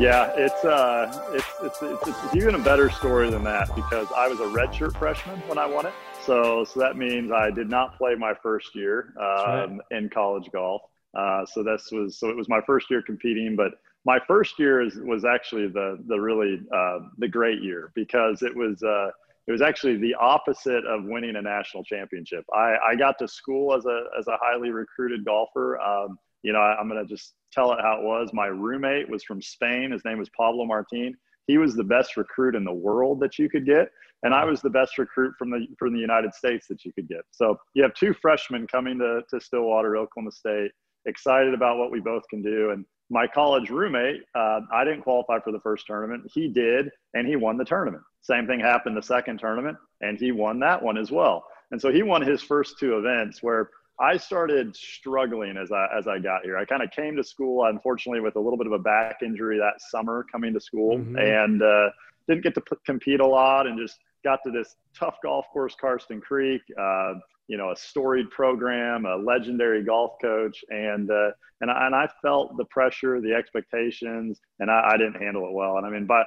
Yeah, it's uh, it's, it's it's it's even a better story than that because I was a redshirt freshman when I won it. So so that means I did not play my first year um, right. in college golf. Uh, so this was so it was my first year competing, but my first year is, was actually the the really uh, the great year because it was uh, it was actually the opposite of winning a national championship. I, I got to school as a as a highly recruited golfer. Um, you know, I, I'm going to just tell it how it was. My roommate was from Spain. His name was Pablo Martin. He was the best recruit in the world that you could get, and I was the best recruit from the from the United States that you could get. So you have two freshmen coming to to Stillwater, Oklahoma State, excited about what we both can do, and my college roommate, uh, I didn't qualify for the first tournament. He did, and he won the tournament. Same thing happened the second tournament, and he won that one as well. And so he won his first two events where I started struggling as I as I got here. I kind of came to school, unfortunately, with a little bit of a back injury that summer coming to school, mm-hmm. and uh, didn't get to p- compete a lot, and just got to this tough golf course, Karsten Creek. Uh, you know, a storied program, a legendary golf coach, and uh, and I, and I felt the pressure, the expectations, and I, I didn't handle it well. And I mean, but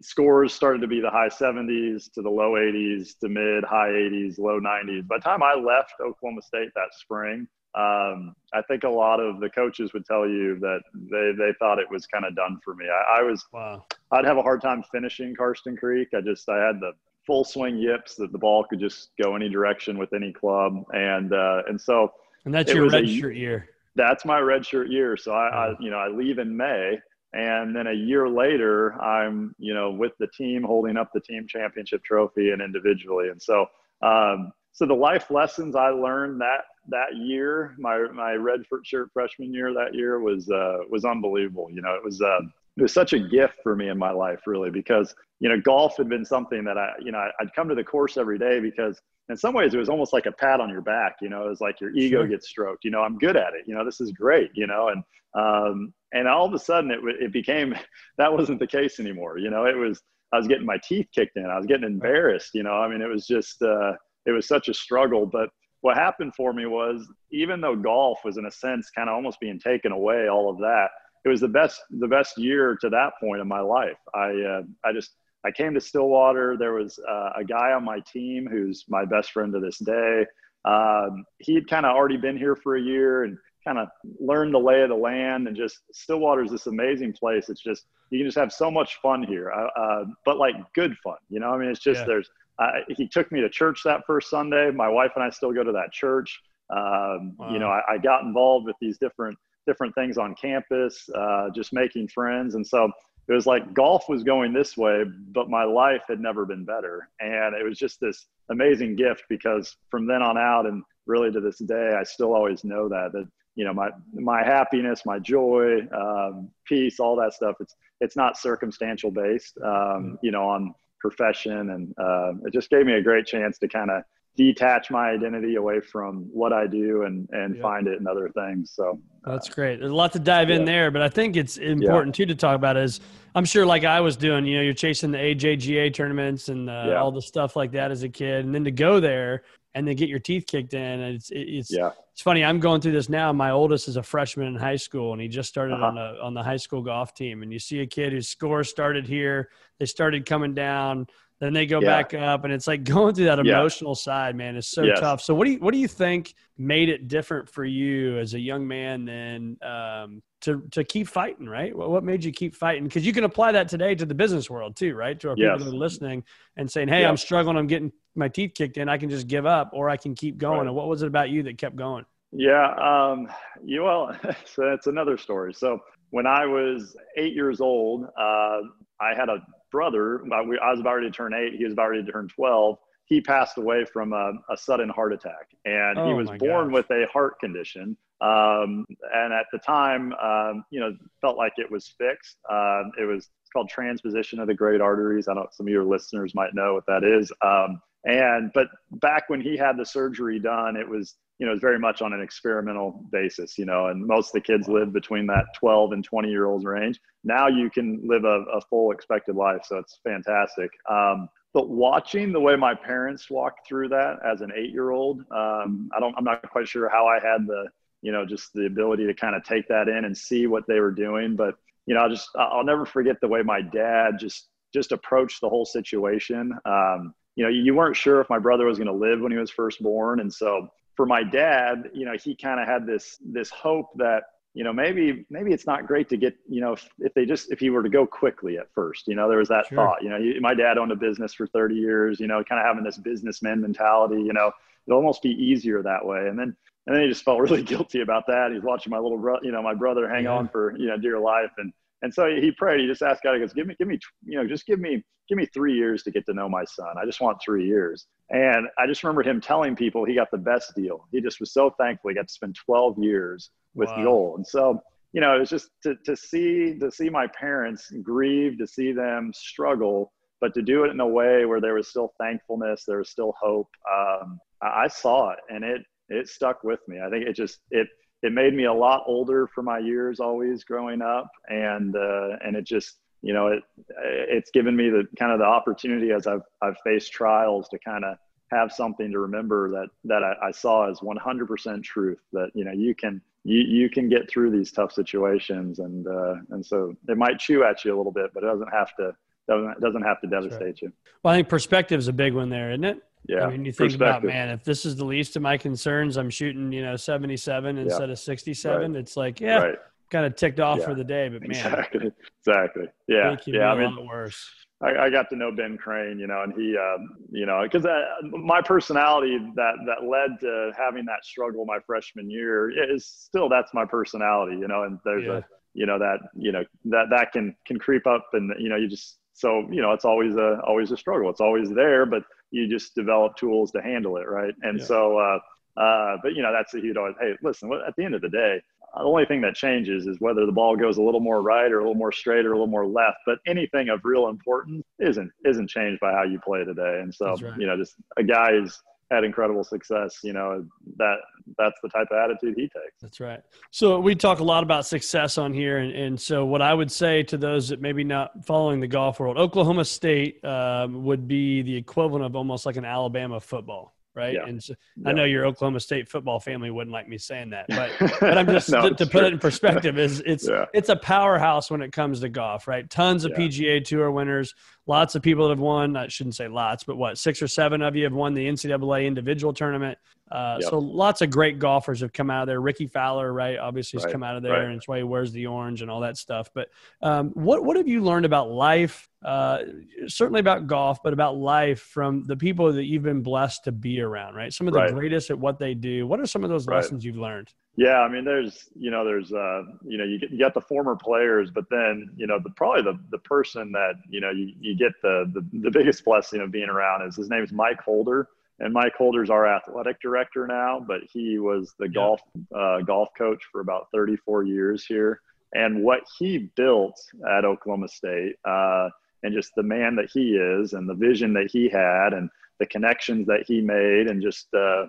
scores started to be the high 70s to the low 80s to mid high 80s, low 90s. By the time I left Oklahoma State that spring, um, I think a lot of the coaches would tell you that they, they thought it was kind of done for me. I, I was, wow. I'd have a hard time finishing Karsten Creek. I just, I had the full swing yips that the ball could just go any direction with any club. And, uh, and so, and that's your red shirt year. That's my red shirt year. So I, I, you know, I leave in May and then a year later, I'm, you know, with the team holding up the team championship trophy and individually. And so, um, so the life lessons I learned that that year, my my red shirt freshman year that year was uh, was unbelievable. You know, it was uh, it was such a gift for me in my life, really, because you know golf had been something that I you know I'd come to the course every day because in some ways it was almost like a pat on your back. You know, it was like your ego sure. gets stroked. You know, I'm good at it. You know, this is great. You know, and um, and all of a sudden it it became that wasn't the case anymore. You know, it was I was getting my teeth kicked in. I was getting embarrassed. You know, I mean, it was just. Uh, it was such a struggle. But what happened for me was even though golf was in a sense kind of almost being taken away, all of that, it was the best the best year to that point in my life. I uh, I just I came to Stillwater. There was uh, a guy on my team who's my best friend to this day. Um, he had kind of already been here for a year and kind of learn the lay of the land and just Stillwater is this amazing place. It's just you can just have so much fun here, uh, uh but like good fun. You know, I mean, it's just yeah. there's uh, he took me to church that first Sunday. My wife and I still go to that church. Um, wow. You know, I, I, got involved with these different different things on campus, uh, just making friends, and so it was like golf was going this way, but my life had never been better, and it was just this amazing gift because from then on out, and really to this day, I still always know that that you know my my happiness, my joy, um, peace, all that stuff. It's it's not circumstantial based. Um, mm-hmm. You know, on profession. And uh, it just gave me a great chance to kind of detach my identity away from what I do and, and yep. find it in other things. So that's uh, great. There's a lot to dive yeah. in there, but I think it's important yeah. too to talk about is I'm sure like I was doing, you know, you're chasing the AJGA tournaments and uh, yeah. all the stuff like that as a kid. And then to go there and then get your teeth kicked in. And it's, it's, yeah. it's funny. I'm going through this now. My oldest is a freshman in high school and he just started uh-huh. on the, on the high school golf team. And you see a kid whose score started here. They started coming down then they go yeah. back up, and it's like going through that emotional yeah. side, man, is so yes. tough. So what do you what do you think made it different for you as a young man then um, to to keep fighting? Right, what, what made you keep fighting? Because you can apply that today to the business world too, right? To our yes. people that are listening and saying, "Hey, I'm struggling, I'm getting my teeth kicked in, I can just give up, or I can keep going." Right. And what was it about you that kept going? Yeah, um, you well, so that's another story. So when I was eight years old, uh, I had a brother. I was about ready to turn eight. He was about ready to turn twelve. He passed away from a, a sudden heart attack, and oh he was born gosh. with a heart condition. Um, and at the time, um, you know, felt like it was fixed. Um, it was called transposition of the great arteries. I don't. Some of your listeners might know what that is. Um, and but back when he had the surgery done, it was you know, it's very much on an experimental basis, you know, and most of the kids live between that 12 and 20 year olds range. Now you can live a, a full expected life. So it's fantastic. Um, but watching the way my parents walked through that as an eight year old, um, I don't, I'm not quite sure how I had the, you know, just the ability to kind of take that in and see what they were doing. But, you know, I'll just, I'll never forget the way my dad just, just approached the whole situation. Um, you know, you weren't sure if my brother was going to live when he was first born. And so, for my dad, you know, he kind of had this this hope that you know maybe maybe it's not great to get you know if, if they just if he were to go quickly at first you know there was that sure. thought you know he, my dad owned a business for 30 years you know kind of having this businessman mentality you know it'll almost be easier that way and then and then he just felt really guilty about that he's watching my little brother you know my brother hang yeah. on for you know dear life and and so he prayed. He just asked God, he goes, give me, give me, you know, just give me, give me three years to get to know my son. I just want three years. And I just remember him telling people he got the best deal. He just was so thankful he got to spend 12 years with wow. Joel. And so, you know, it was just to, to see, to see my parents grieve, to see them struggle, but to do it in a way where there was still thankfulness, there was still hope. Um, I, I saw it and it, it stuck with me. I think it just, it, it made me a lot older for my years always growing up and uh, and it just you know it it's given me the kind of the opportunity as I've I've faced trials to kind of have something to remember that that I, I, saw as 100% truth that you know you can you you can get through these tough situations and uh, and so it might chew at you a little bit but it doesn't have to doesn't doesn't have to devastate right. you. Well, I think perspective is a big one there, isn't it? Yeah. I mean, you think about, man, if this is the least of my concerns, I'm shooting, you know, 77 yeah. instead of 67. Right. It's like, yeah, right. kind of ticked off yeah. for the day, but man. Exactly. Exactly. Yeah. Yeah. I mean, worse. I, I, got to know Ben Crane, you know, and he, um, you know, because my personality that that led to having that struggle my freshman year is still that's my personality, you know, and there's yeah. a, you know, that you know that that can can creep up, and you know, you just so you know, it's always a always a struggle. It's always there, but you just develop tools to handle it, right? And yeah. so, uh, uh, but you know, that's he'd always, hey, listen, at the end of the day, the only thing that changes is whether the ball goes a little more right or a little more straight or a little more left. But anything of real importance isn't isn't changed by how you play today. And so, right. you know, just a guy who's had incredible success, you know, that that's the type of attitude he takes. That's right. So we talk a lot about success on here. And, and so what I would say to those that maybe not following the golf world, Oklahoma State um, would be the equivalent of almost like an Alabama football right? Yeah. And so, yeah. I know your Oklahoma State football family wouldn't like me saying that, but but I'm just no, to, to put it in perspective is it's yeah. it's a powerhouse when it comes to golf, right? Tons of PGA Tour winners, lots of people that have won. I shouldn't say lots, but what six or seven of you have won the NCAA individual tournament. Uh, yep. So lots of great golfers have come out of there. Rickie Fowler, right? Obviously, has right. come out of there, right. and it's why he wears the orange and all that stuff. But um, what what have you learned about life? Uh, certainly about golf, but about life from the people that you've been blessed to be around, right? Some of the right. greatest at what they do. What are some of those lessons you've learned? Yeah, I mean, there's, you know, there's, uh, you know, you get, you got the former players, but then, you know, the probably the the person that, you know, you, you get the, the the biggest blessing of being around is his name is Mike Holder and Mike Holder's our athletic director now, but he was the yeah. golf uh, golf coach for about 34 years here. And what he built at Oklahoma State, uh, and just the man that he is, and the vision that he had, and the connections that he made, and just uh,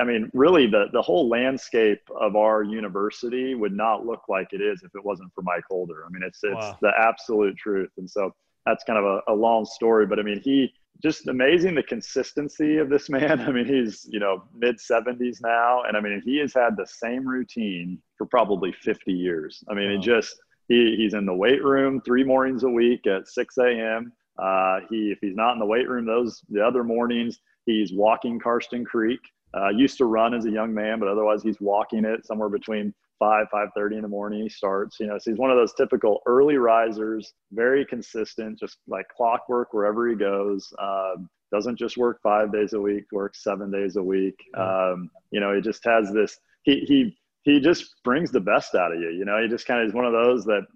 I mean, really, the the whole landscape of our university would not look like it is if it wasn't for Mike Holder. I mean, it's it's wow. the absolute truth, and so that's kind of a, a long story. But I mean, he just amazing the consistency of this man. I mean, he's, you know, mid 70s now. And I mean, he has had the same routine for probably 50 years. I mean, wow. it just, he, he's in the weight room three mornings a week at 6 a.m. Uh, he, if he's not in the weight room, those the other mornings he's walking Karsten Creek. Uh, used to run as a young man, but otherwise he's walking it somewhere between five five thirty in the morning. He starts, you know, so he's one of those typical early risers, very consistent, just like clockwork wherever he goes. Uh, doesn't just work five days a week, works seven days a week. Um, you know, he just has this. He he he just brings the best out of you. You know, he just kind of is one of those that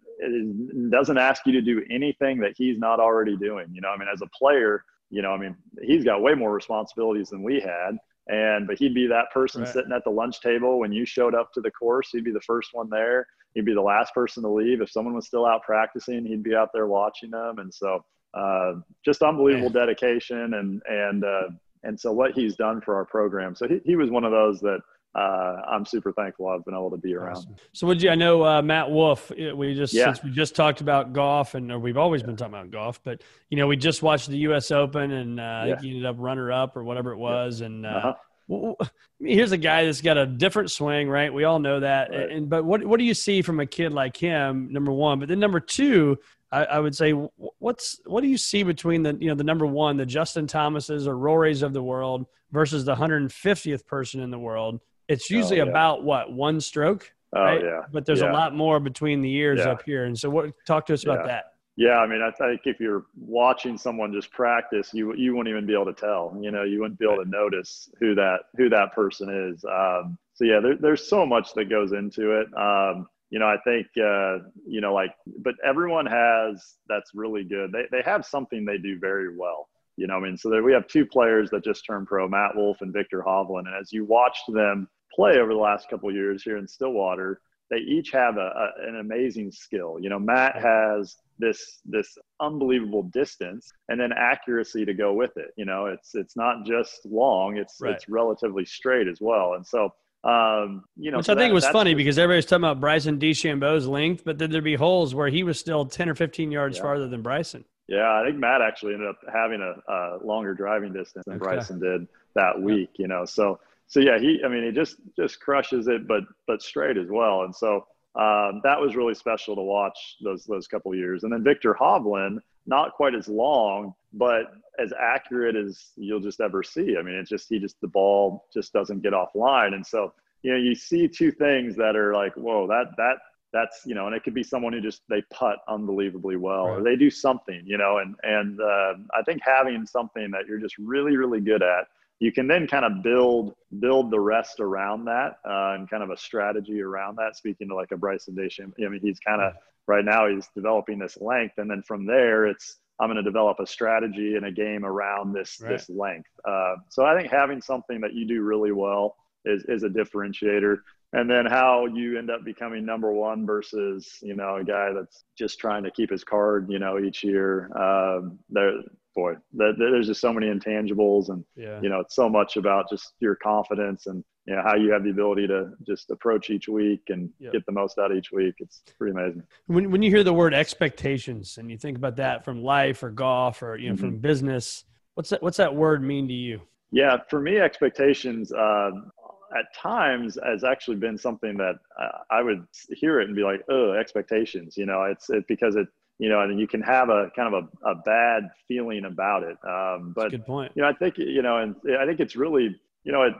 doesn't ask you to do anything that he's not already doing. You know, I mean, as a player, you know, I mean, he's got way more responsibilities than we had. And, but he'd be that person right. sitting at the lunch table when you showed up to the course. He'd be the first one there. He'd be the last person to leave. If someone was still out practicing, he'd be out there watching them. And so, uh, just unbelievable dedication and, and, uh, and so what he's done for our program. So he, he was one of those that uh, I'm super thankful I've been able to be around. Awesome. So, would you? I know uh, Matt Wolff. We just yeah. since we just talked about golf, and we've always been talking about golf, but you know, we just watched the U.S. Open, and uh, yeah. He ended up runner up or whatever it was, yeah. and. Uh, uh-huh. Well, here's a guy that's got a different swing, right? We all know that. Right. And but what what do you see from a kid like him? Number one, but then number two, I, I, would say, what's what do you see between the you know the number one, the Justin Thomases or Rorys of the world versus the 150th person in the world? It's oh, usually oh, yeah. about what one stroke. Oh right? yeah. But there's yeah. a lot more between the years yeah. up here. And so, what? Talk to us about that. Yeah, I mean, I think if you're watching someone just practice, you you wouldn't even be able to tell. You know, you wouldn't be able to notice who that who that person is. Um, so yeah, there, there's so much that goes into it. Um, you know, I think uh, you know, like, but everyone has that's really good. They they have something they do very well. You know, I mean, so there, we have two players that just turned pro, Matt Wolff and Viktor Hovland, and as you watched them play over the last couple of years here in Stillwater, they each have a, a, an amazing skill. You know, Matt has this this unbelievable distance and then accuracy to go with it. You know, it's it's not just long; it's right. it's relatively straight as well. And so, um, you know, which so I think that, was funny because everybody's talking about Bryson DeChambeau's length, but then there'd be holes where he was still ten or fifteen yards yeah. farther than Bryson. Yeah, I think Matt actually ended up having a, a longer driving distance than okay. Bryson did that week. You know, so so yeah, he I mean he just just crushes it, but but straight as well. And so um, that was really special to watch those those couple years. And then Viktor Hovland, not quite as long, but as accurate as you'll just ever see. I mean, it's just he just the ball just doesn't get offline. And so you know you see two things that are like whoa that that that's you know and it could be someone who just they putt unbelievably well right. or they do something you know and and uh, i think having something that you're just really really good at you can then kind of build build the rest around that uh, and kind of a strategy around that. Speaking to like a Bryson DeChambeau, I mean, he's kind of right now he's developing this length, and then from there, it's I'm going to develop a strategy and a game around this right. this length. Uh, so I think having something that you do really well is is a differentiator. And then how you end up becoming number one versus you know a guy that's just trying to keep his card you know each year. Um, there boy, there's just so many intangibles, and yeah. you know, it's so much about just your confidence and you know how you have the ability to just approach each week and yep. get the most out of each week. It's pretty amazing. When when you hear the word expectations and you think about that from life or golf or you know mm-hmm. from business, what's that? What's that word mean to you? Yeah, for me, expectations. Uh, at times has actually been something that I would hear it and be like, "Oh, expectations." You know, it's it because it you know, and you can have a kind of a, a bad feeling about it. Um, but good point. You know, I think you know, and I think it's really you know, it,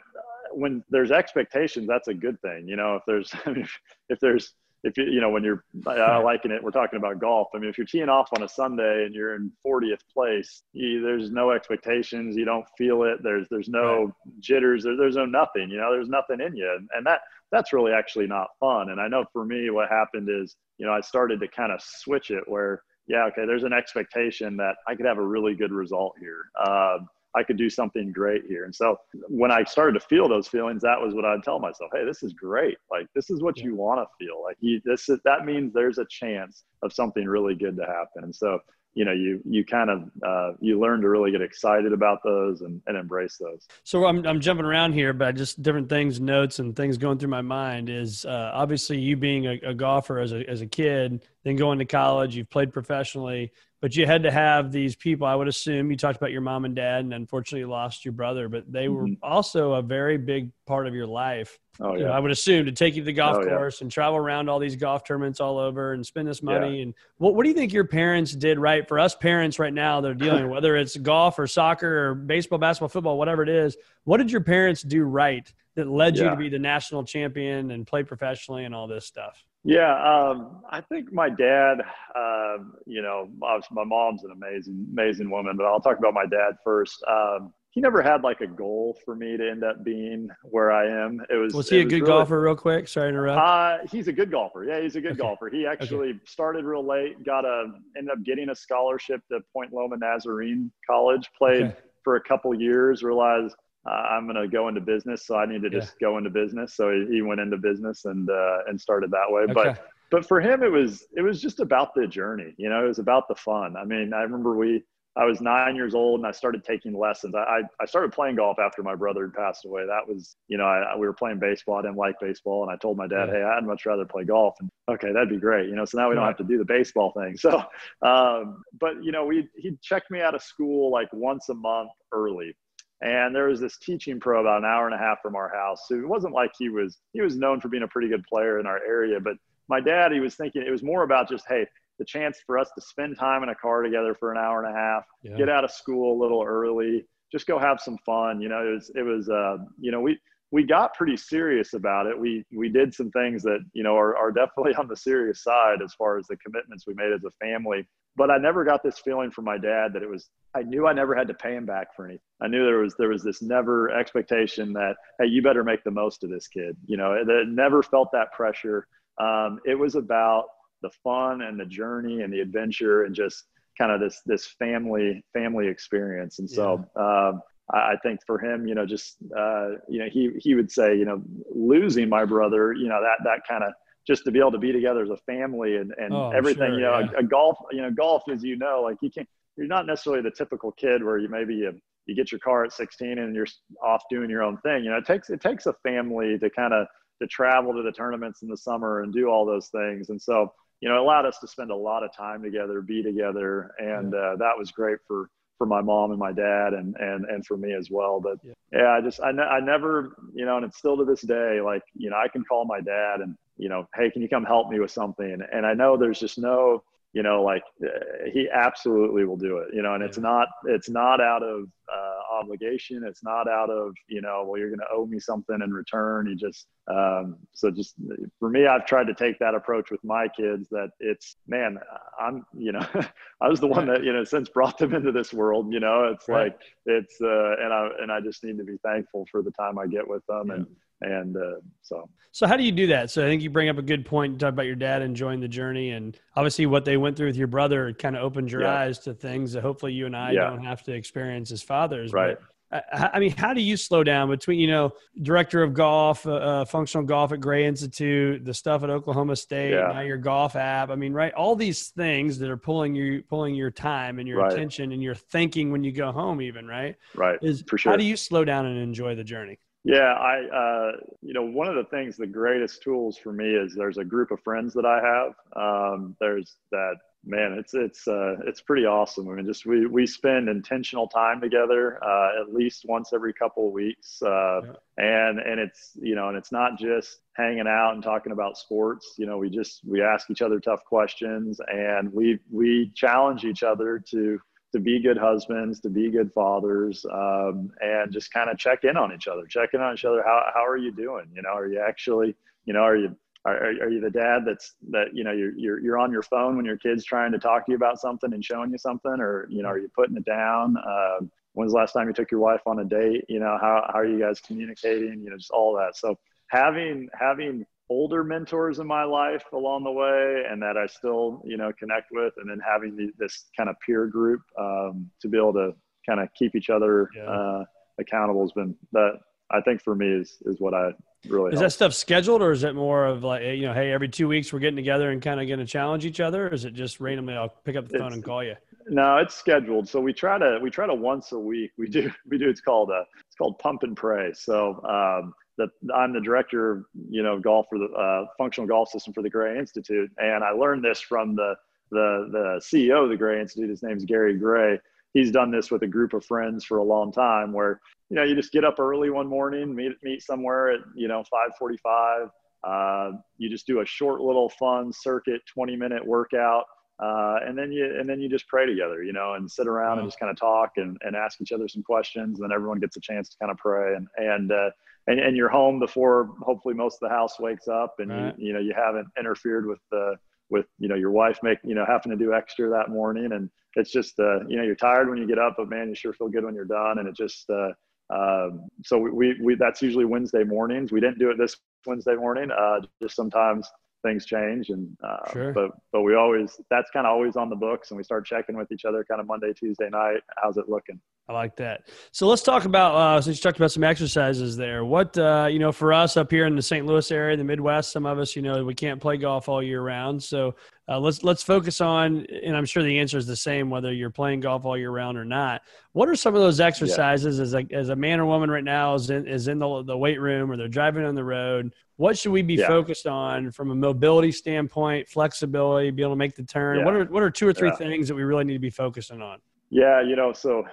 when there's expectations, that's a good thing. You know, if there's if there's if you you know when you're uh, liking it, we're talking about golf. I mean, if you're teeing off on a Sunday and you're in 40th place, you, there's no expectations. You don't feel it. There's there's no right. jitters. There, there's no nothing. You know, there's nothing in you, and, and that that's really actually not fun. And I know for me, what happened is, you know, I started to kind of switch it where, yeah, okay, there's an expectation that I could have a really good result here. Uh, I could do something great here. And so when I started to feel those feelings, that was what I'd tell myself, hey, this is great. Like this is what yeah. you want to feel. Like you, this is, that means there's a chance of something really good to happen. And so you know you you kind of uh, you learn to really get excited about those and, and embrace those so I'm, I'm jumping around here but just different things notes and things going through my mind is uh, obviously you being a, a, golfer as a, as a kid then going to college you've played professionally but you had to have these people. I would assume you talked about your mom and dad, and unfortunately you lost your brother, but they were mm-hmm. also a very big part of your life. Oh, yeah. You know, I would assume to take you to the golf oh, course yeah. and travel around all these golf tournaments all over and spend this money. Yeah. And what, what do you think your parents did right for us parents right now? They're dealing whether it's golf or soccer or baseball, basketball, football, whatever it is. What did your parents do right that led you to be the national champion and play professionally and all this stuff? Yeah, um, I think my dad, uh, you know, my mom's an amazing, amazing woman, but I'll talk about my dad first. Um, he never had like a goal for me to end up being where I am. It was. Was he a good really, golfer? Real quick, sorry to interrupt. Uh, he's a good golfer. Yeah, he's a good okay. golfer. He actually okay. started real late. Got a ended up getting a scholarship to Point Loma Nazarene College. Played okay. for a couple years. Realized uh, I'm going to go into business, so I need to yeah. just go into business. So he, he went into business and uh, and started that way. Okay. But but for him, it was it was just about the journey. You know, it was about the fun. I mean, I remember we I was nine years old and I started taking lessons. I, I started playing golf after my brother had passed away. That was, you know, I, we were playing baseball. I didn't like baseball. And I told my dad, yeah. Hey, I'd much rather play golf. And okay, that'd be great. You know, so now we don't have to do the baseball thing. So, um, but you know, we, he checked me out of school like once a month early and there was this teaching pro about an hour and a half from our house. So it wasn't like he was he was known for being a pretty good player in our area, but my dad, he was thinking it was more about just hey, the chance for us to spend time in a car together for an hour and a half, yeah. get out of school a little early, just go have some fun. You know, it was it was uh, you know we we got pretty serious about it. We we did some things that you know are, are definitely on the serious side as far as the commitments we made as a family but I never got this feeling from my dad that it was I knew I never had to pay him back for anything. I knew there was there was this never expectation that hey you better make the most of this kid. You know, it, it never felt that pressure. Um, it was about the fun and the journey and the adventure and just kind of this this family family experience. And so yeah. um, I, think for him, you know, just uh, you know he he would say you know losing my brother, you know that that kind of just to be able to be together as a family and, and oh, everything, sure, you know, yeah. a, a, golf, you know, golf, as you know, like you can't, you're not necessarily the typical kid where you maybe you, you get your car at 16 and you're off doing your own thing. You know, it takes, it takes a family to kind of, to travel to the tournaments in the summer and do all those things. And so, you know, it allowed us to spend a lot of time together, be together. And uh, that was great for, for my mom and my dad and, and, and for me as well. But yeah, yeah I just, I, ne- I never, you know, and it's still to this day, like, you know, I can call my dad and, you know, hey, can you come help me with something? And I know there's just no, you know, like uh, he absolutely will do it, you know, and it's not, it's not out of uh, obligation. It's not out of, you know, well, you're going to owe me something in return. You just, um, so just for me, I've tried to take that approach with my kids that it's, man, I'm, you know, I was the one that, you know, since brought them into this world, you know, it's right. like, it's, uh, and I, and I just need to be thankful for the time I get with them. Yeah. And, and uh, so so how do you do that so i think you bring up a good point talk about your dad enjoying the journey and obviously what they went through with your brother kind of opened your yeah. eyes to things that hopefully you and i yeah. don't have to experience as fathers right but, I mean, how do you slow down between, you know, director of golf, uh, uh, functional golf at Gray Institute, the stuff at Oklahoma State, yeah. now your golf app. I mean, right, all these things that are pulling you, pulling your time and your right. attention and your thinking when you go home, even right, right, is for sure. How do you slow down and enjoy the journey? Yeah, I, uh, you know, one of the things, the greatest tools for me is there's a group of friends that I have. Um, there's that, man, it's, it's, uh, it's pretty awesome. I mean, just, we, we spend intentional time together, uh, at least once every couple of weeks. Uh, yeah. and, and it's, you know, and it's not just hanging out and talking about sports. You know, we just, we ask each other tough questions and we, we challenge each other to, to be good husbands, to be good fathers, um, and just kind of check in on each other, check in on each other. How, how are you doing? You know, are you actually, you know, are you, are, are you the dad that's that, you know, you're, you're, you're on your phone when your kid's trying to talk to you about something and showing you something, or, you know, are you putting it down? Uh, when's the last time you took your wife on a date? You know, how, how are you guys communicating? You know, just all that. So having, having older mentors in my life along the way and that I still, you know, connect with, and then having the, this kind of peer group um, to be able to kind of keep each other yeah. uh, accountable has been that I think for me is is what I really is that stuff scheduled or is it more of like you know hey every two weeks we're getting together and kind of going to challenge each other or is it just randomly I'll pick up the phone it's, and call you? No it's scheduled. So we try to we try to once a week we do we do it's called a it's called pump and pray. So um, that I'm the director of you know golf for the uh, functional golf system for the Gray Institute, and I learned this from the the the CEO of the Gray Institute, his name's Gary Gray. He's done this with a group of friends for a long time, where you know you just get up early one morning, meet meet somewhere at you know 5:45. Uh, you just do a short little fun circuit, 20 minute workout. Uh, and then you and then you just pray together, you know, and sit around and just kind of talk and, and ask each other some questions. And then everyone gets a chance to kind of pray and and uh, and, and you're home before hopefully most of the house wakes up and right. you you know you haven't interfered with the with you know your wife make you know having to do extra that morning and it's just uh, you know you're tired when you get up but man you sure feel good when you're done and it just uh, uh, so we, we that's usually Wednesday mornings. We didn't do it this Wednesday morning. Uh, just sometimes things change and uh, sure. but but we always that's kind of always on the books and we start checking with each other kind of monday tuesday night. How's it looking? I like that. So let's talk about uh since you talked about some exercises there what uh you know for us up here in the st louis area the midwest some of us you know we can't play golf all year round. So uh, let's let's focus on and i'm sure the answer is the same whether you're playing golf all year round or not what are some of those exercises yeah. as a as a man or woman right now is in is in the, the weight room or they're driving on the road what should we be yeah. focused on from a mobility standpoint, flexibility, be able to make the turn? Yeah. What are what are two or three things that we really need to be focusing on? Yeah, you know, so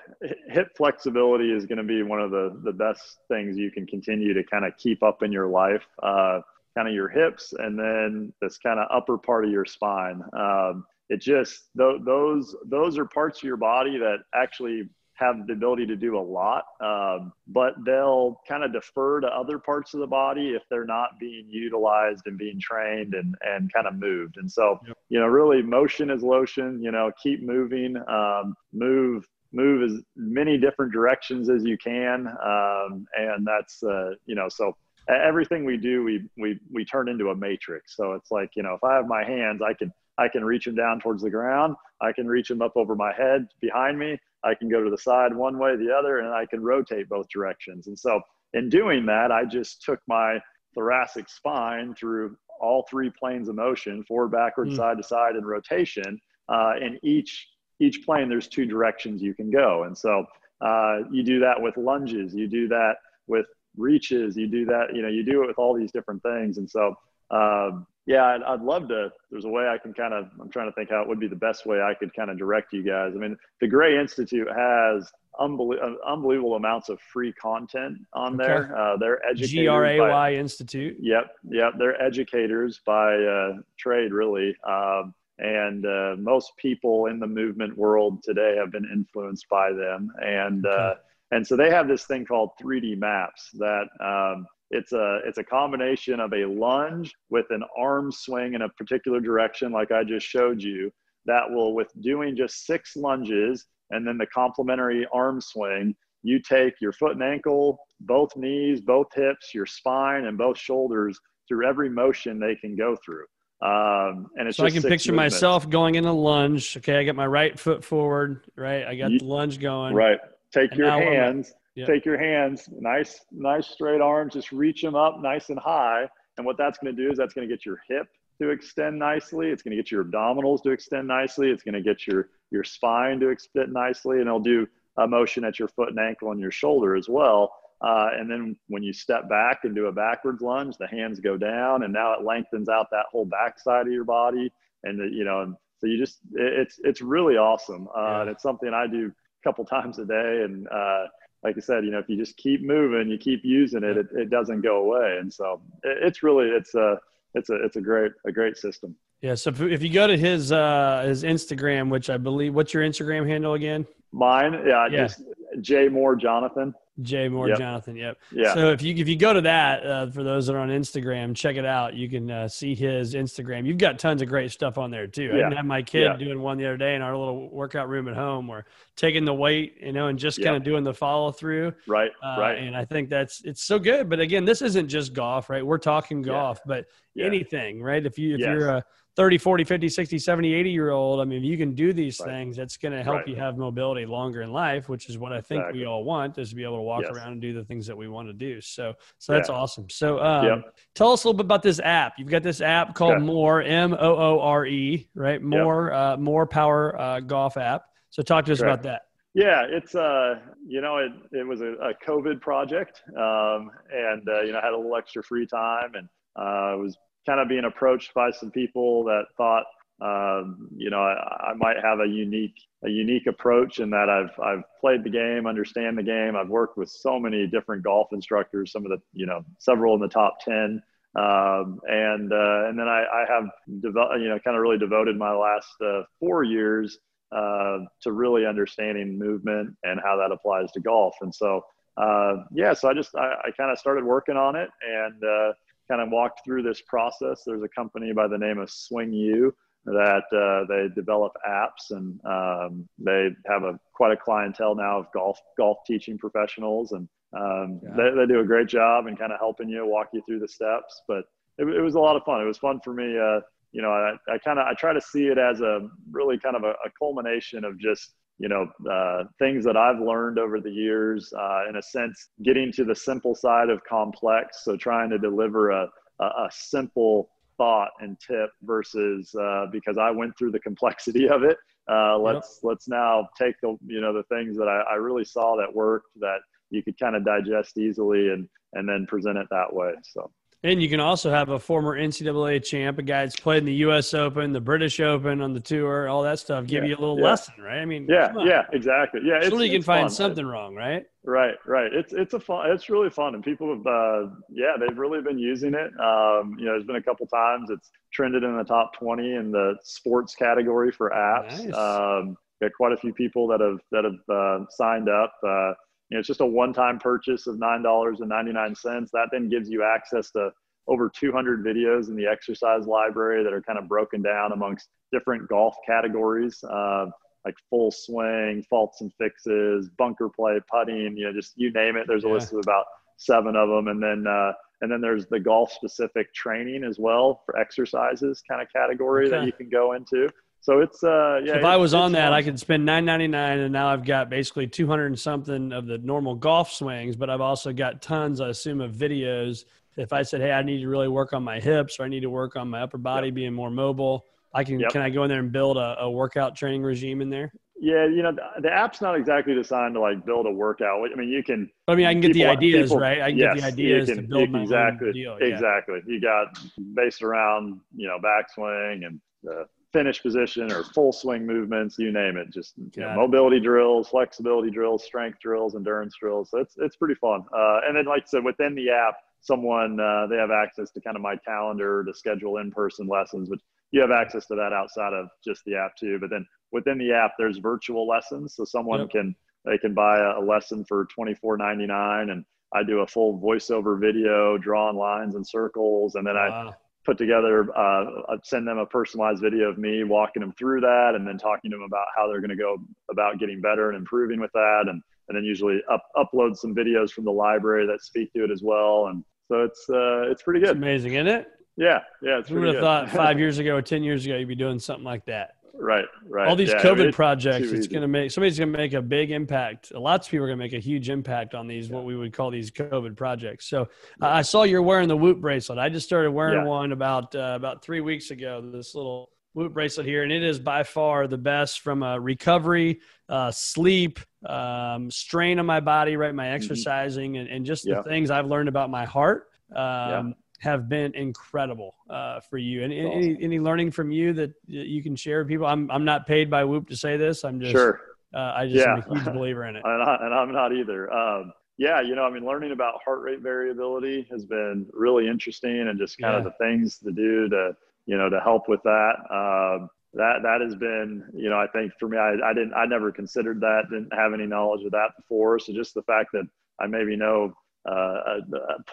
hip flexibility is going to be one of the the best things you can continue to kind of keep up in your life. Uh, kind of your hips, and then this kind of upper part of your spine. Um, it just th- those those are parts of your body that actually have the ability to do a lot, um, but they'll kind of defer to other parts of the body if they're not being utilized and being trained and, and kind of moved. And so, yep. you know, really motion is lotion, you know, keep moving, um, move, move as many different directions as you can. Um, and that's, uh, you know, so everything we do, we, we, we turn into a matrix. So it's like, you know, if I have my hands, I can, I can reach them down towards the ground. I can reach them up over my head behind me. I can go to the side one way, the other, and I can rotate both directions. And so, in doing that, I just took my thoracic spine through all three planes of motion forward, backward, mm. side to side, and rotation. Uh, in each each plane, there's two directions you can go. And so, uh, you do that with lunges, you do that with reaches, you do that, you know, you do it with all these different things. And so, um, yeah, I'd, I'd, love to. There's a way I can kind of, I'm trying to think how it would be the best way I could kind of direct you guys. I mean, the Gray Institute has unbelievable, uh, unbelievable amounts of free content on okay. there. Uh, they're educators. G R A Y Institute. Yep. Yep. They're educators by uh, trade, really. Um, and uh, most people in the movement world today have been influenced by them. And, uh, okay. And so they have this thing called 3D maps that, um, it's a it's a combination of a lunge with an arm swing in a particular direction, like I just showed you. That will, with doing just six lunges and then the complementary arm swing, you take your foot and ankle, both knees, both hips, your spine, and both shoulders through every motion they can go through. Um, and it's just so I can picture movements. myself going in a lunge. Okay, I got my right foot forward. Right, I got you, the lunge going. Right. Take your hands Yep. Take your hands, nice, nice straight arms, just reach them up nice and high. And what that's going to do is that's going to get your hip to extend nicely. It's going to get your abdominals to extend nicely. It's going to get your your spine to extend nicely, and it'll do a motion at your foot and ankle and your shoulder as well. Uh, and then when you step back and do a backwards lunge, the hands go down, and now it lengthens out that whole back side of your body. And the, you know, so you just it's it's really awesome. Uh, yeah. And it's something I do couple times a day, and uh, like I said, you know, if you just keep moving, you keep using it, it, it doesn't go away. And so it, it's really, it's a, it's a, it's a great, a great system. Yeah. So if, if you go to his, uh, his Instagram, which I believe, what's your Instagram handle again? Mine. Yeah. yeah. Just J Moore Jonathan. Jay Moore yep. Jonathan. Yep. Yeah. So if you if you go to that uh, for those that are on Instagram, check it out. You can uh, see his Instagram. You've got tons of great stuff on there too. Yeah. I had my kid yeah. doing one the other day in our little workout room at home. We're taking the weight, you know, and just kind of doing the follow through. Right. Uh, right. And I think that's it's so good. But again, this isn't just golf, right? We're talking golf, but anything, right? If you if yes. you're a 30, 40, 50, 60, 70, 80 year old, I mean, if you can do these right. things. That's going to help right. you have mobility longer in life, which is what I think exactly. we all want is to be able to walk yes. around and do the things that we want to do. So, so that's yeah. awesome. So, um, yep. tell us a little bit about this app. You've got this app called okay. Moore, M O O R E, right? Moore, yep. uh, Moore Power uh, Golf app. So, talk to us Correct. about that. Yeah, it's uh, you know, it it was a, a COVID project, um, and uh, you know, I had a little extra free time, and uh, was kind of being approached by some people that thought, um, you know, I, I, might have a unique a unique approach in that I've I've played the game, understand the game. I've worked with so many different golf instructors, some of the you know several in the top ten, um, and uh, and then I, I have developed you know kind of really devoted my last uh, four years uh, to really understanding movement and how that applies to golf. And so uh, yeah, so I just I, I kind of started working on it and uh, kind of walked through this process. There's a company by the name of Swing U that uh, they develop apps and um, they have a quite a clientele now of golf golf teaching professionals and um, yeah. they, they do a great job in kind of helping you walk you through the steps but it, it was a lot of fun it was fun for me uh, you know i, I kind of i try to see it as a really kind of a, a culmination of just you know uh, things that i've learned over the years uh, in a sense getting to the simple side of complex so trying to deliver a, a, a simple thought and tip versus uh, because I went through the complexity of it. Uh, let's yep. let's now take the you know the things that I, I really saw that worked that you could kind of digest easily and and then present it that way. So and you can also have a former NCAA champ, a guy that's played in the U.S. Open, the British Open on the tour, all that stuff. Give yeah, you a little yeah. lesson, right? I mean, yeah, yeah, exactly. Yeah, surely you can find fun. something wrong, right? Right, right. It's it's a fun. It's really fun, and people have, uh, yeah, they've really been using it. Um, you know, there's been a couple times it's trended in the top 20 in the sports category for apps. Nice. Um, got quite a few people that have that have uh, signed up. Uh, you know, it's just a one-time purchase of nine dollars and ninety-nine cents. That then gives you access to over 200 videos in the exercise library that are kind of broken down amongst different golf categories, uh, like full swing, faults and fixes, bunker play, putting. You know, just you name it. There's a yeah. list of about seven of them, and then uh, and then there's the golf specific training as well for exercises kind of category okay. that you can go into. So it's uh yeah. if I was on that, fun. I could spend nine ninety nine, and now I've got basically two hundred and something of the normal golf swings, but I've also got tons, I assume, of videos. If I said, hey, I need to really work on my hips, or I need to work on my upper body yep. being more mobile, I can. Yep. Can I go in there and build a, a workout training regime in there? Yeah, you know, the, the, app's not exactly designed to like build a workout. I mean, you can. I mean, I can get people, the ideas, people, right? I can yes, get the ideas can, to build my exactly, deal. Yeah. Exactly. You got based around, you know, backswing and uh, finish position or full swing movements, you name it. Just you know, mobility drills, flexibility drills, strength drills, endurance drills. So it's it's pretty fun. Uh, and then, like I said, within the app, someone uh, they have access to kind of my calendar to schedule in-person lessons, but you have access to that outside of just the app too. But then within the app, there's virtual lessons, so someone yep. can they can buy a, a lesson for twenty four ninety nine, and I do a full voiceover video, drawing lines and circles, and then wow. I put together, uh, send them a personalized video of me walking them through that, and then talking to them about how they're going to go about getting better and improving with that, and and then usually up, upload some videos from the library that speak to it as well, and so it's uh, it's pretty good. It's amazing, isn't it? Yeah, yeah. It's Who would have thought five years ago or ten years ago you'd be doing something like that? Right, right. All these yeah, COVID I mean, projects, it's going to make somebody's going to make a big impact. Lots of people are going to make a huge impact on these, yeah. what we would call these COVID projects. So yeah. I saw you're wearing the Whoop bracelet. I just started wearing one about uh, about three weeks ago. This little Whoop bracelet here, and it is by far the best from a recovery, uh, sleep, um, strain on my body, right? My mm-hmm. exercising, mm-hmm. and, and, just the things I've learned about my heart. Um, have been incredible uh, for you. And any any learning from you that you can share with people? I'm I'm not paid by Whoop to say this. I'm just sure. Uh, I just yeah. am a huge believer in it. and, I, am not either. Um, yeah, you know, I mean, learning about heart rate variability has been really interesting, and just kind yeah. of the things to do to you know to help with that. Um, that that has been you know I think for me I, I didn't I never considered that didn't have any knowledge of that before so just the fact that I maybe know uh,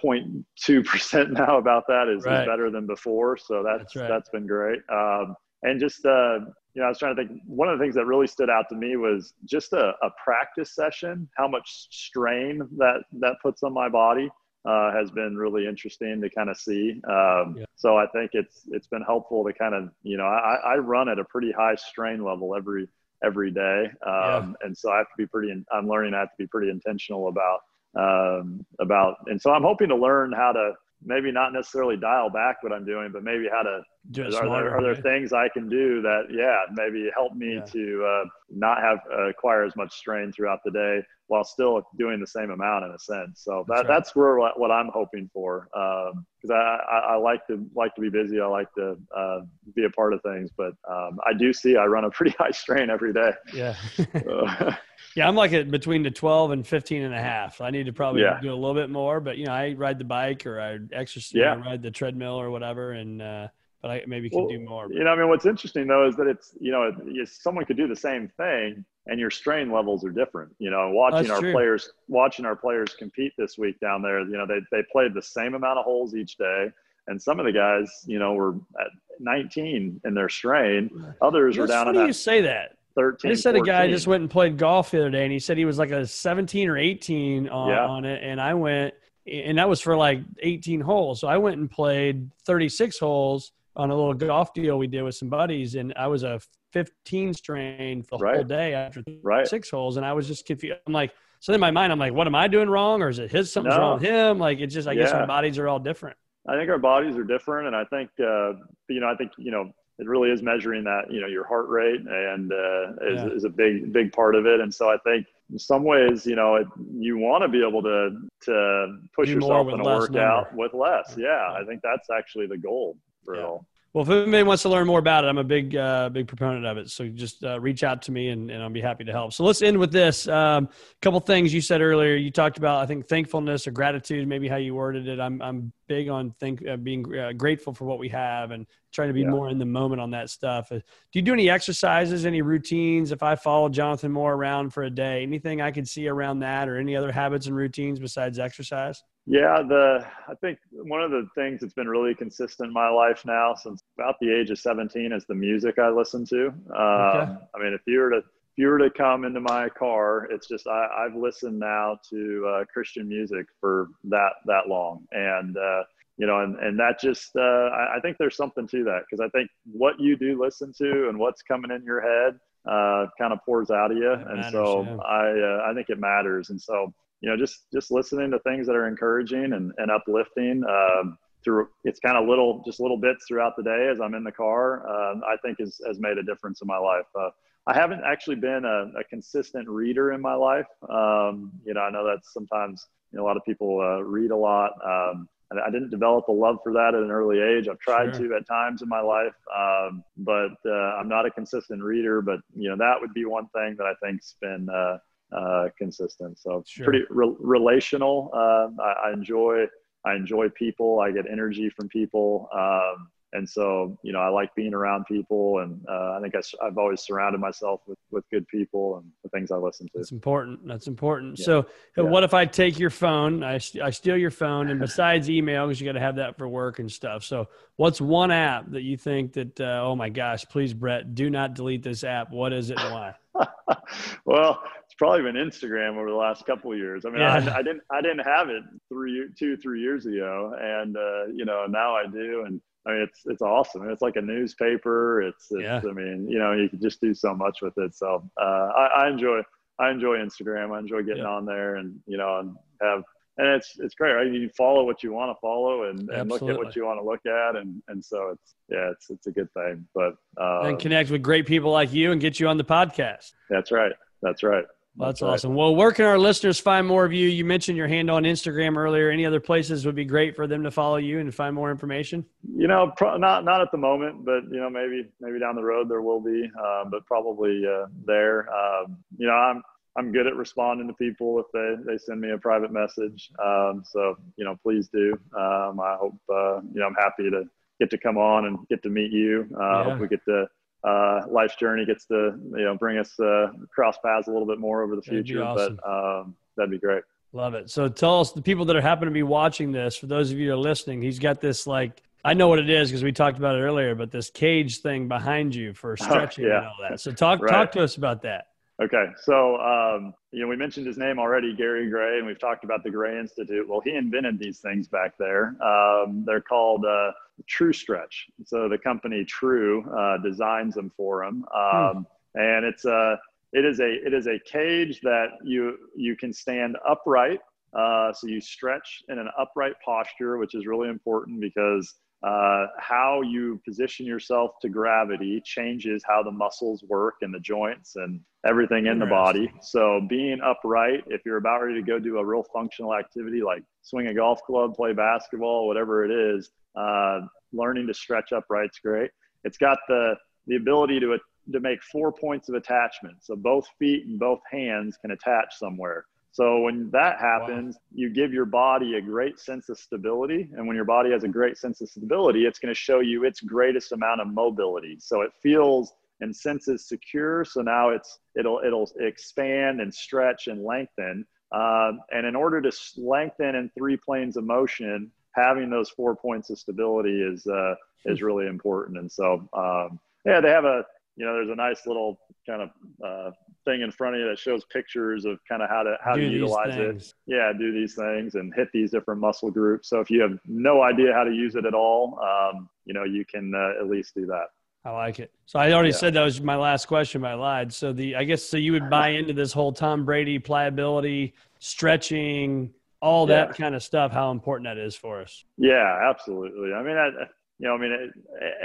0.2 percent now about that is, right. is, better than before. So that's that's, right. that's been great. Um, and just uh, you know, I was trying to think. One of the things that really stood out to me was just a, a practice session. How much strain that that puts on my body uh, has been really interesting to kind of see. Um, yeah. So I think it's it's been helpful to kind of you know I, I run at a pretty high strain level every every day, um, yeah. and so I have to be pretty. I'm learning I have to be pretty intentional about um, about. And so I'm hoping to learn how to maybe not necessarily dial back what I'm doing, but maybe how to. are, smarter, there, are there things I can do that, yeah, maybe help me yeah. to uh, not have uh, acquire as much strain throughout the day while still doing the same amount in a sense. So that, that's, right. that's where what I'm hoping for. Because um, I, I, I, like to like to be busy. I like to uh, be a part of things, but um, I do see I run a pretty high strain every day. Yeah. yeah, I'm like at between the 12 and 15 and a half. I need to probably yeah. do a little bit more, but you know, I ride the bike or I exercise, yeah. I ride the treadmill or whatever, and uh, but I maybe can well, do more. But. You know, I mean, what's interesting though is that it's you know, someone could do the same thing, and your strain levels are different. You know, watching That's our true. players, watching our players compete this week down there, you know, they they played the same amount of holes each day, and some of the guys, you know, were at 19 in their strain. Others were down. Funny you say that. 13. I just said 14. a guy just went and played golf the other day, and he said he was like a 17 or 18 on, yeah. on it, and I went, and that was for like 18 holes. So I went and played 36 holes on a little golf deal we did with some buddies, and I was a 15 strain the right. whole day after right. six holes, and I was just confused. I'm like, so in my mind, I'm like, what am I doing wrong, or is it his something's no. wrong with him? Like, it's just I yeah. guess our bodies are all different. I think our bodies are different, and I think uh, you know, I think you know, it really is measuring that you know your heart rate and uh, is, yeah. is a big big part of it. And so I think in some ways, you know, it, you want to be able to to push Do yourself in a workout number. with less. Yeah, yeah, I think that's actually the goal for yeah. it all. Well, if anybody wants to learn more about it, I'm a big, uh, big proponent of it. So just uh, reach out to me, and, and, I'll be happy to help. So let's end with this. A um, couple things you said earlier. You talked about, I think, thankfulness or gratitude, maybe how you worded it. I'm, I'm big on think, uh, being uh, grateful for what we have and trying to be yeah. more in the moment on that stuff. Uh, do you do any exercises, any routines? If I follow Jonathan Moore around for a day, anything I could see around that, or any other habits and routines besides exercise? Yeah, the I think one of the things that's been really consistent in my life now since about the age of 17 is the music I listen to. okay. Um, I mean, if you were to if you were to come into my car, it's just I, I've listened now to uh, Christian music for that that long, and uh, you know, and and that just uh, I, I think there's something to that because I think what you do listen to and what's coming in your head uh, kind of pours out of you, it and matters, so yeah. I uh, I think it matters, and so you know, just just listening to things that are encouraging and, and uplifting um, through it's kind of little just little bits throughout the day as I'm in the car. Um, I think has has made a difference in my life. Uh, I haven't actually been a, a, consistent reader in my life. Um, you know, I know that sometimes you know, a lot of people uh, read a lot. Um, I didn't develop a love for that at an early age. I've tried sure. to at times in my life, um, but uh, I'm not a consistent reader. But you know, that would be one thing that I think's been uh, uh, consistent. So sure. pretty re- relational. Uh, I, I, enjoy I enjoy people. I get energy from people. Um, and so, you know, I like being around people, and uh, I think I, have always surrounded myself with, with good people and the things I listen to. That's important. That's important. Yeah. So, yeah. what if I take your phone? I, I steal your phone, and besides email, because you got to have that for work and stuff. So, what's one app that you think that? Uh, oh my gosh, please, Brett, do not delete this app. What is it and why? well, probably been Instagram over the last couple of years. I mean, yeah. I, I, didn't I didn't have it three, two, three years ago, and uh, you know now I do, and I mean it's it's awesome. It's like a newspaper. It's, it's yeah. I mean you know you can just do so much with it. So uh, I, I, enjoy I enjoy Instagram. I enjoy getting yeah. on there and you know and have and it's it's great, right? You follow what you want to follow and, and look at what you want to look at, and and so it's yeah, it's it's a good thing. But uh, and connect with great people like you and get you on the podcast. That's right. That's right. Well, that's, that's awesome. Right. Well, where can our listeners find more of you? You mentioned your handle on Instagram earlier. Any other places would be great for them to follow you and find more information? You know, pro- not not at the moment, but you know, maybe maybe down the road there will be, uh, but probably uh, there. Um, you know, I'm I'm good at responding to people if they, they send me a private message. Um, so, you know, please do. Um, I hope, uh, you know, I'm happy to get to come on and get to meet you. Uh, yeah. hope we get to, uh, life's journey gets to, you know, bring us, uh, cross paths a little bit more over the future, awesome. but, um, that'd be great. Love it. So tell us the people that are happen to be watching this, for those of you that are listening, he's got this like, I know what it is because we talked about it earlier, but this cage thing behind you for stretching oh, yeah. and all that. So talk, right. talk to us about that. Okay, so um, you know we mentioned his name already, Gary Gray, and we've talked about the Gray Institute. Well, he invented these things back there. Um, they're called uh, True Stretch. So the company True uh, designs them for them, um, hmm. and it's a it is a it is a cage that you you can stand upright. Uh, so you stretch in an upright posture, which is really important because uh, how you position yourself to gravity changes how the muscles work and the joints and everything in the body. So being upright, if you're about ready to go do a real functional activity like swing a golf club, play basketball, whatever it is, uh, learning to stretch upright's great. It's got the the ability to to make four points of attachment. So both feet and both hands can attach somewhere. So when that happens, wow. you give your body a great sense of stability. And when your body has a great sense of stability, it's going to show you its greatest amount of mobility. So it feels and senses secure. So now it's it'll it'll expand and stretch and lengthen. Um, and in order to lengthen in three planes of motion, having those four points of stability is uh, is really important. And so um, yeah, they have a you know there's a nice little kind of uh, thing in front of you that shows pictures of kind of how to how do to utilize it. Yeah, do these things and hit these different muscle groups. So if you have no idea how to use it at all, um, you know, you can uh, at least do that. I like it. So I already yeah. said that was my last question, but I lied. So the I guess so you would buy into this whole Tom Brady pliability, stretching, all that yeah. kind of stuff. How important that is for us. Yeah, absolutely. I mean, I, you know, I mean, it,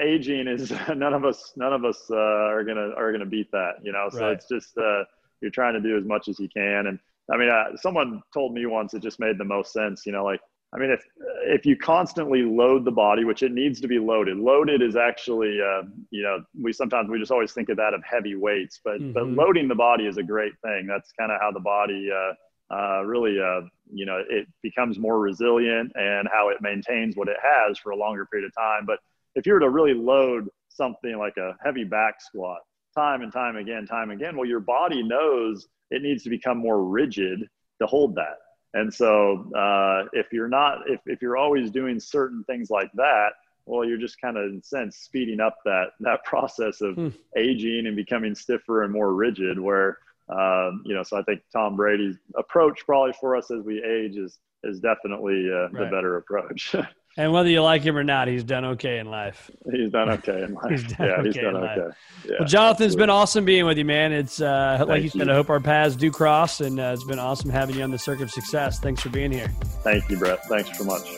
aging is none of us, none of us uh, are gonna are gonna beat that. You know, so right. it's just uh, you're trying to do as much as you can. And I mean, uh, someone told me once it just made the most sense. You know, like I mean, if if you constantly load the body, which it needs to be loaded, loaded is actually, uh, you know, we sometimes we just always think of that of heavy weights, but mm-hmm. but loading the body is a great thing. That's kind of how the body uh, uh, really, uh, you know, it becomes more resilient and how it maintains what it has for a longer period of time. But if you were to really load something like a heavy back squat time and time again, time again, well, your body knows it needs to become more rigid to hold that. And so uh, if you're not, if, if you're always doing certain things like that, well, you're just kind of in sense speeding up that that process of hmm. aging and becoming stiffer and more rigid. Where um, you know, so I think Tom Brady's approach probably for us as we age is is definitely uh, right. the better approach. and whether you like him or not, he's done okay in life. He's done okay in life. he's done yeah, okay he's done okay. Yeah, well, Jonathan, it's been awesome being with you, man. It's uh, like you said, I hope our paths do cross, and uh, it's been awesome having you on the Circuit of Success. Thanks for being here. Thank you, Brett. Thanks so much.